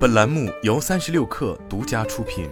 本栏目由三十六氪独家出品。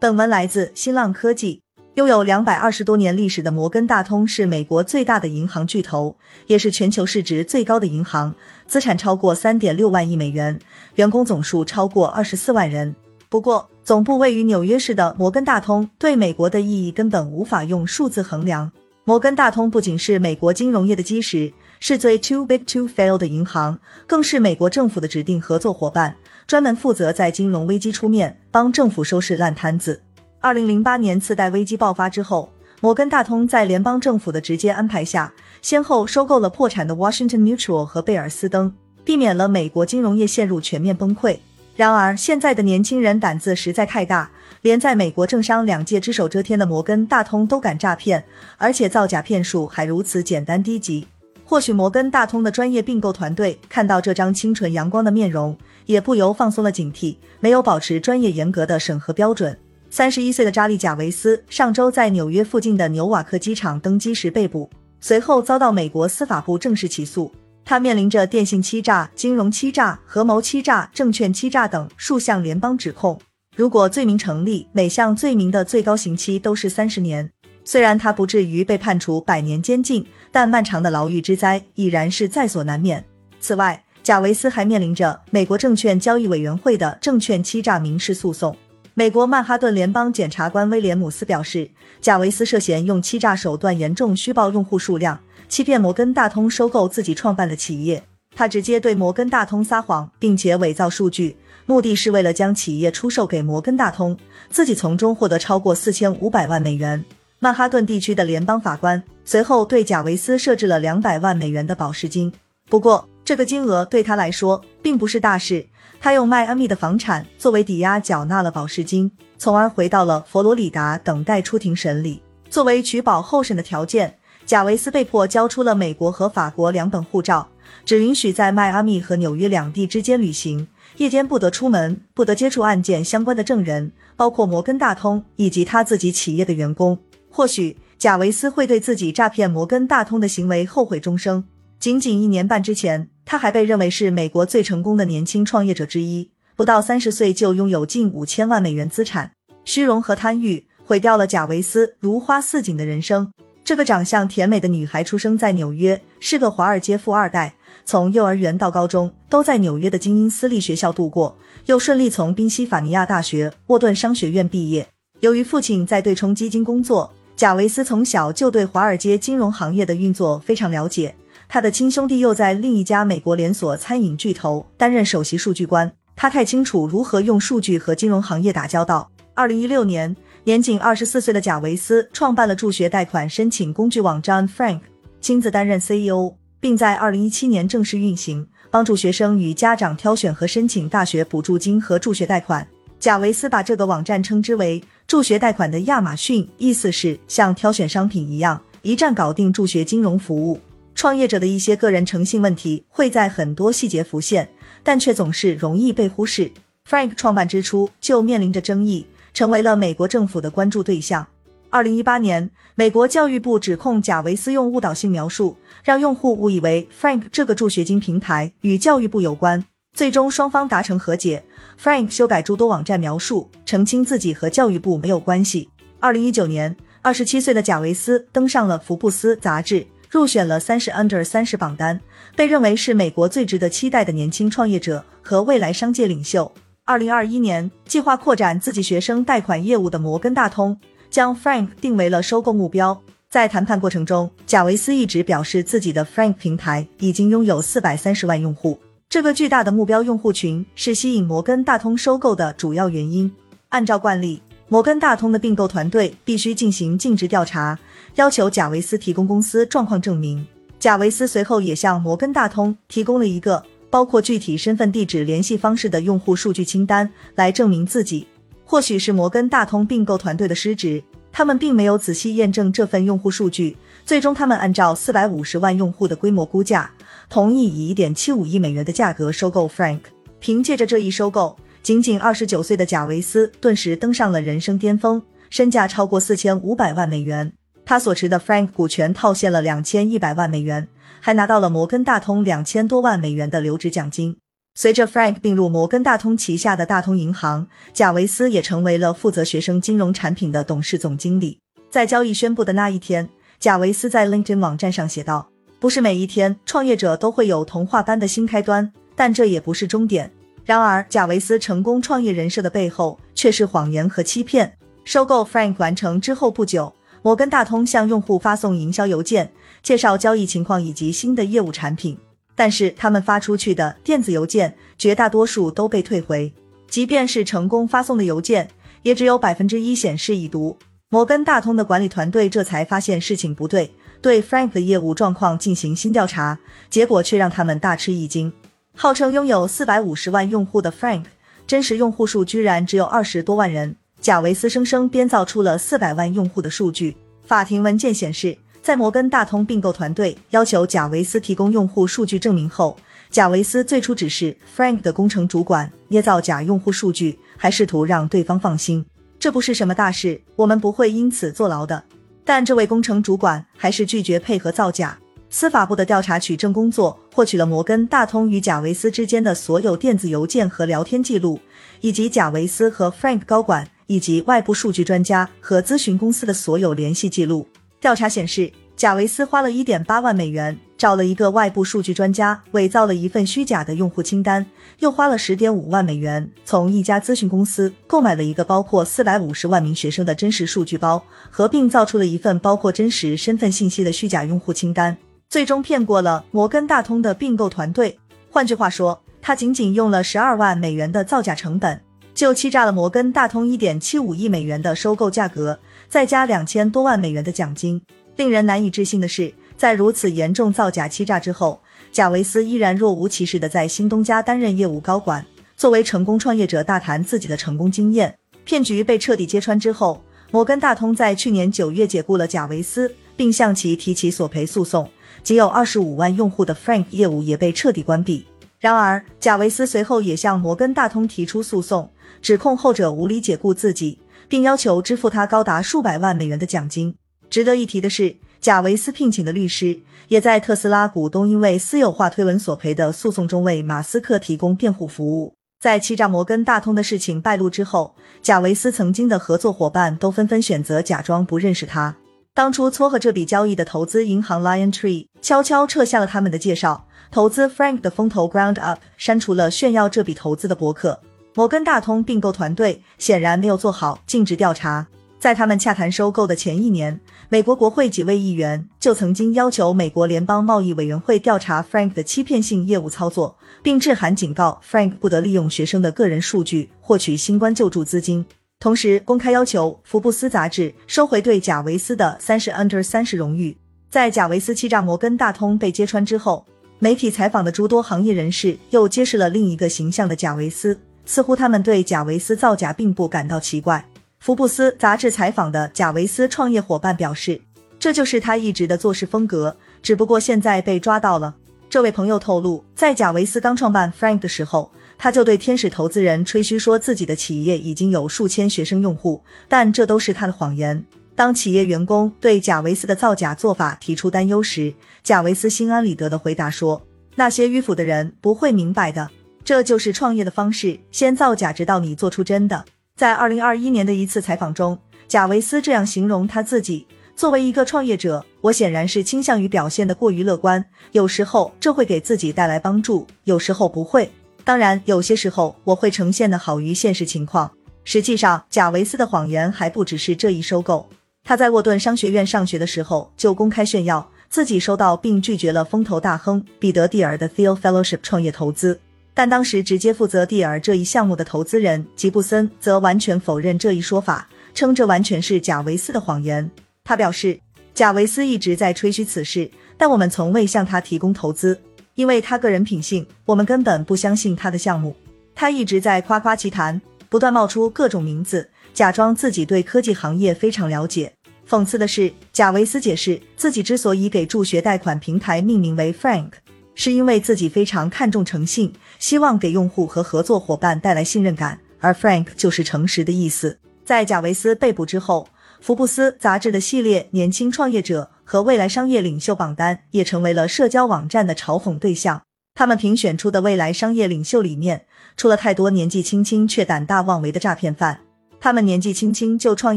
本文来自新浪科技。拥有两百二十多年历史的摩根大通是美国最大的银行巨头，也是全球市值最高的银行，资产超过三点六万亿美元，员工总数超过二十四万人。不过，总部位于纽约市的摩根大通对美国的意义根本无法用数字衡量。摩根大通不仅是美国金融业的基石，是最 too big to fail 的银行，更是美国政府的指定合作伙伴，专门负责在金融危机出面帮政府收拾烂摊子。二零零八年次贷危机爆发之后，摩根大通在联邦政府的直接安排下，先后收购了破产的 Washington Mutual 和贝尔斯登，避免了美国金融业陷入全面崩溃。然而，现在的年轻人胆子实在太大，连在美国政商两界只手遮天的摩根大通都敢诈骗，而且造假骗术还如此简单低级。或许摩根大通的专业并购团队看到这张清纯阳光的面容，也不由放松了警惕，没有保持专业严格的审核标准。三十一岁的扎利·贾维斯上周在纽约附近的纽瓦克机场登机时被捕，随后遭到美国司法部正式起诉。他面临着电信欺诈、金融欺诈、合谋欺诈、证券欺诈等数项联邦指控。如果罪名成立，每项罪名的最高刑期都是三十年。虽然他不至于被判处百年监禁，但漫长的牢狱之灾已然是在所难免。此外，贾维斯还面临着美国证券交易委员会的证券欺诈民事诉讼。美国曼哈顿联邦检察官威廉姆斯表示，贾维斯涉嫌用欺诈手段严重虚报用户数量，欺骗摩根大通收购自己创办的企业。他直接对摩根大通撒谎，并且伪造数据，目的是为了将企业出售给摩根大通，自己从中获得超过四千五百万美元。曼哈顿地区的联邦法官随后对贾维斯设置了两百万美元的保释金。不过，这个金额对他来说并不是大事。他用迈阿密的房产作为抵押缴纳了保释金，从而回到了佛罗里达等待出庭审理。作为取保候审的条件，贾维斯被迫交出了美国和法国两本护照，只允许在迈阿密和纽约两地之间旅行，夜间不得出门，不得接触案件相关的证人，包括摩根大通以及他自己企业的员工。或许贾维斯会对自己诈骗摩根大通的行为后悔终生。仅仅一年半之前。他还被认为是美国最成功的年轻创业者之一，不到三十岁就拥有近五千万美元资产。虚荣和贪欲毁掉了贾维斯如花似锦的人生。这个长相甜美的女孩出生在纽约，是个华尔街富二代，从幼儿园到高中都在纽约的精英私立学校度过，又顺利从宾夕法尼亚大学沃顿商学院毕业。由于父亲在对冲基金工作，贾维斯从小就对华尔街金融行业的运作非常了解。他的亲兄弟又在另一家美国连锁餐饮巨头担任首席数据官，他太清楚如何用数据和金融行业打交道。二零一六年，年仅二十四岁的贾维斯创办了助学贷款申请工具网站 Frank，亲自担任 CEO，并在二零一七年正式运行，帮助学生与家长挑选和申请大学补助金和助学贷款。贾维斯把这个网站称之为“助学贷款的亚马逊”，意思是像挑选商品一样，一站搞定助学金融服务。创业者的一些个人诚信问题会在很多细节浮现，但却总是容易被忽视。Frank 创办之初就面临着争议，成为了美国政府的关注对象。二零一八年，美国教育部指控贾维斯用误导性描述，让用户误以为 Frank 这个助学金平台与教育部有关。最终双方达成和解，Frank 修改诸多网站描述，澄清自己和教育部没有关系。二零一九年，二十七岁的贾维斯登上了福布斯杂志。入选了三十 under 三十榜单，被认为是美国最值得期待的年轻创业者和未来商界领袖。二零二一年，计划扩展自己学生贷款业务的摩根大通，将 Frank 定为了收购目标。在谈判过程中，贾维斯一直表示自己的 Frank 平台已经拥有四百三十万用户，这个巨大的目标用户群是吸引摩根大通收购的主要原因。按照惯例。摩根大通的并购团队必须进行尽职调查，要求贾维斯提供公司状况证明。贾维斯随后也向摩根大通提供了一个包括具体身份、地址、联系方式的用户数据清单，来证明自己。或许是摩根大通并购团队的失职，他们并没有仔细验证这份用户数据。最终，他们按照四百五十万用户的规模估价，同意以一点七五亿美元的价格收购 Frank。凭借着这一收购。仅仅二十九岁的贾维斯顿时登上了人生巅峰，身价超过四千五百万美元。他所持的 Frank 股权套现了两千一百万美元，还拿到了摩根大通两千多万美元的留职奖金。随着 Frank 并入摩根大通旗下的大通银行，贾维斯也成为了负责学生金融产品的董事总经理。在交易宣布的那一天，贾维斯在 LinkedIn 网站上写道：“不是每一天创业者都会有童话般的新开端，但这也不是终点。”然而，贾维斯成功创业人设的背后却是谎言和欺骗。收购 Frank 完成之后不久，摩根大通向用户发送营销邮件，介绍交易情况以及新的业务产品。但是他们发出去的电子邮件绝大多数都被退回，即便是成功发送的邮件，也只有百分之一显示已读。摩根大通的管理团队这才发现事情不对，对 Frank 的业务状况进行新调查，结果却让他们大吃一惊。号称拥有四百五十万用户的 Frank，真实用户数居然只有二十多万人。贾维斯生生编造出了四百万用户的数据。法庭文件显示，在摩根大通并购团队要求贾维斯提供用户数据证明后，贾维斯最初只是 Frank 的工程主管，捏造假用户数据，还试图让对方放心，这不是什么大事，我们不会因此坐牢的。但这位工程主管还是拒绝配合造假。司法部的调查取证工作获取了摩根大通与贾维斯之间的所有电子邮件和聊天记录，以及贾维斯和 Frank 高管。以及外部数据专家和咨询公司的所有联系记录。调查显示，贾维斯花了一点八万美元找了一个外部数据专家，伪造了一份虚假的用户清单，又花了十点五万美元从一家咨询公司购买了一个包括四百五十万名学生的真实数据包，合并造出了一份包括真实身份信息的虚假用户清单，最终骗过了摩根大通的并购团队。换句话说，他仅仅用了十二万美元的造假成本。就欺诈了摩根大通一点七五亿美元的收购价格，再加两千多万美元的奖金。令人难以置信的是，在如此严重造假欺诈之后，贾维斯依然若无其事的在新东家担任业务高管。作为成功创业者，大谈自己的成功经验。骗局被彻底揭穿之后，摩根大通在去年九月解雇了贾维斯，并向其提起索赔诉讼。仅有二十五万用户的 Frank 业务也被彻底关闭。然而，贾维斯随后也向摩根大通提出诉讼。指控后者无理解雇自己，并要求支付他高达数百万美元的奖金。值得一提的是，贾维斯聘请的律师也在特斯拉股东因为私有化推文索赔的诉讼中为马斯克提供辩护服务。在欺诈摩根大通的事情败露之后，贾维斯曾经的合作伙伴都纷纷选择假装不认识他。当初撮合这笔交易的投资银行 Lion Tree 悄悄撤下了他们的介绍，投资 Frank 的风投 Ground Up 删除了炫耀这笔投资的博客。摩根大通并购团队显然没有做好尽职调查。在他们洽谈收购的前一年，美国国会几位议员就曾经要求美国联邦贸易委员会调查 Frank 的欺骗性业务操作，并致函警告 Frank 不得利用学生的个人数据获取新冠救助资金，同时公开要求福布斯杂志收回对贾维斯的三十 Under 三十荣誉。在贾维斯欺诈摩根大通被揭穿之后，媒体采访的诸多行业人士又揭示了另一个形象的贾维斯。似乎他们对贾维斯造假并不感到奇怪。福布斯杂志采访的贾维斯创业伙伴表示，这就是他一直的做事风格，只不过现在被抓到了。这位朋友透露，在贾维斯刚创办 Frank 的时候，他就对天使投资人吹嘘说自己的企业已经有数千学生用户，但这都是他的谎言。当企业员工对贾维斯的造假做法提出担忧时，贾维斯心安理得的回答说：“那些迂腐的人不会明白的。”这就是创业的方式，先造假，直到你做出真的。在二零二一年的一次采访中，贾维斯这样形容他自己：作为一个创业者，我显然是倾向于表现的过于乐观，有时候这会给自己带来帮助，有时候不会。当然，有些时候我会呈现的好于现实情况。实际上，贾维斯的谎言还不只是这一收购。他在沃顿商学院上学的时候就公开炫耀自己收到并拒绝了风投大亨彼得蒂尔的 Thiel Fellowship 创业投资。但当时直接负责蒂尔这一项目的投资人吉布森则完全否认这一说法，称这完全是贾维斯的谎言。他表示，贾维斯一直在吹嘘此事，但我们从未向他提供投资，因为他个人品性，我们根本不相信他的项目。他一直在夸夸其谈，不断冒出各种名字，假装自己对科技行业非常了解。讽刺的是，贾维斯解释自己之所以给助学贷款平台命名为 Frank。是因为自己非常看重诚信，希望给用户和合作伙伴带来信任感，而 Frank 就是诚实的意思。在贾维斯被捕之后，福布斯杂志的系列年轻创业者和未来商业领袖榜单也成为了社交网站的嘲讽对象。他们评选出的未来商业领袖里面，出了太多年纪轻轻却胆大妄为的诈骗犯。他们年纪轻轻就创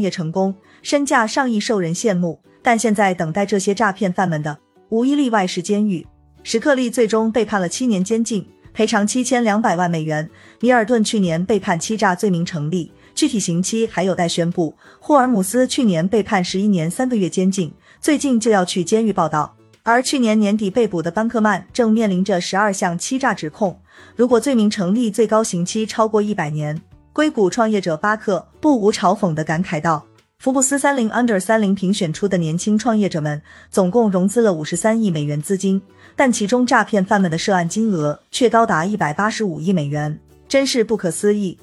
业成功，身价上亿，受人羡慕。但现在等待这些诈骗犯们的，无一例外是监狱。史克利最终被判了七年监禁，赔偿七千两百万美元。米尔顿去年被判欺诈罪名成立，具体刑期还有待宣布。霍尔姆斯去年被判十一年三个月监禁，最近就要去监狱报道。而去年年底被捕的班克曼正面临着十二项欺诈指控，如果罪名成立，最高刑期超过一百年。硅谷创业者巴克不无嘲讽地感慨道：“福布斯三零 Under 三零评选出的年轻创业者们，总共融资了五十三亿美元资金，但其中诈骗犯们的涉案金额却高达一百八十五亿美元，真是不可思议。”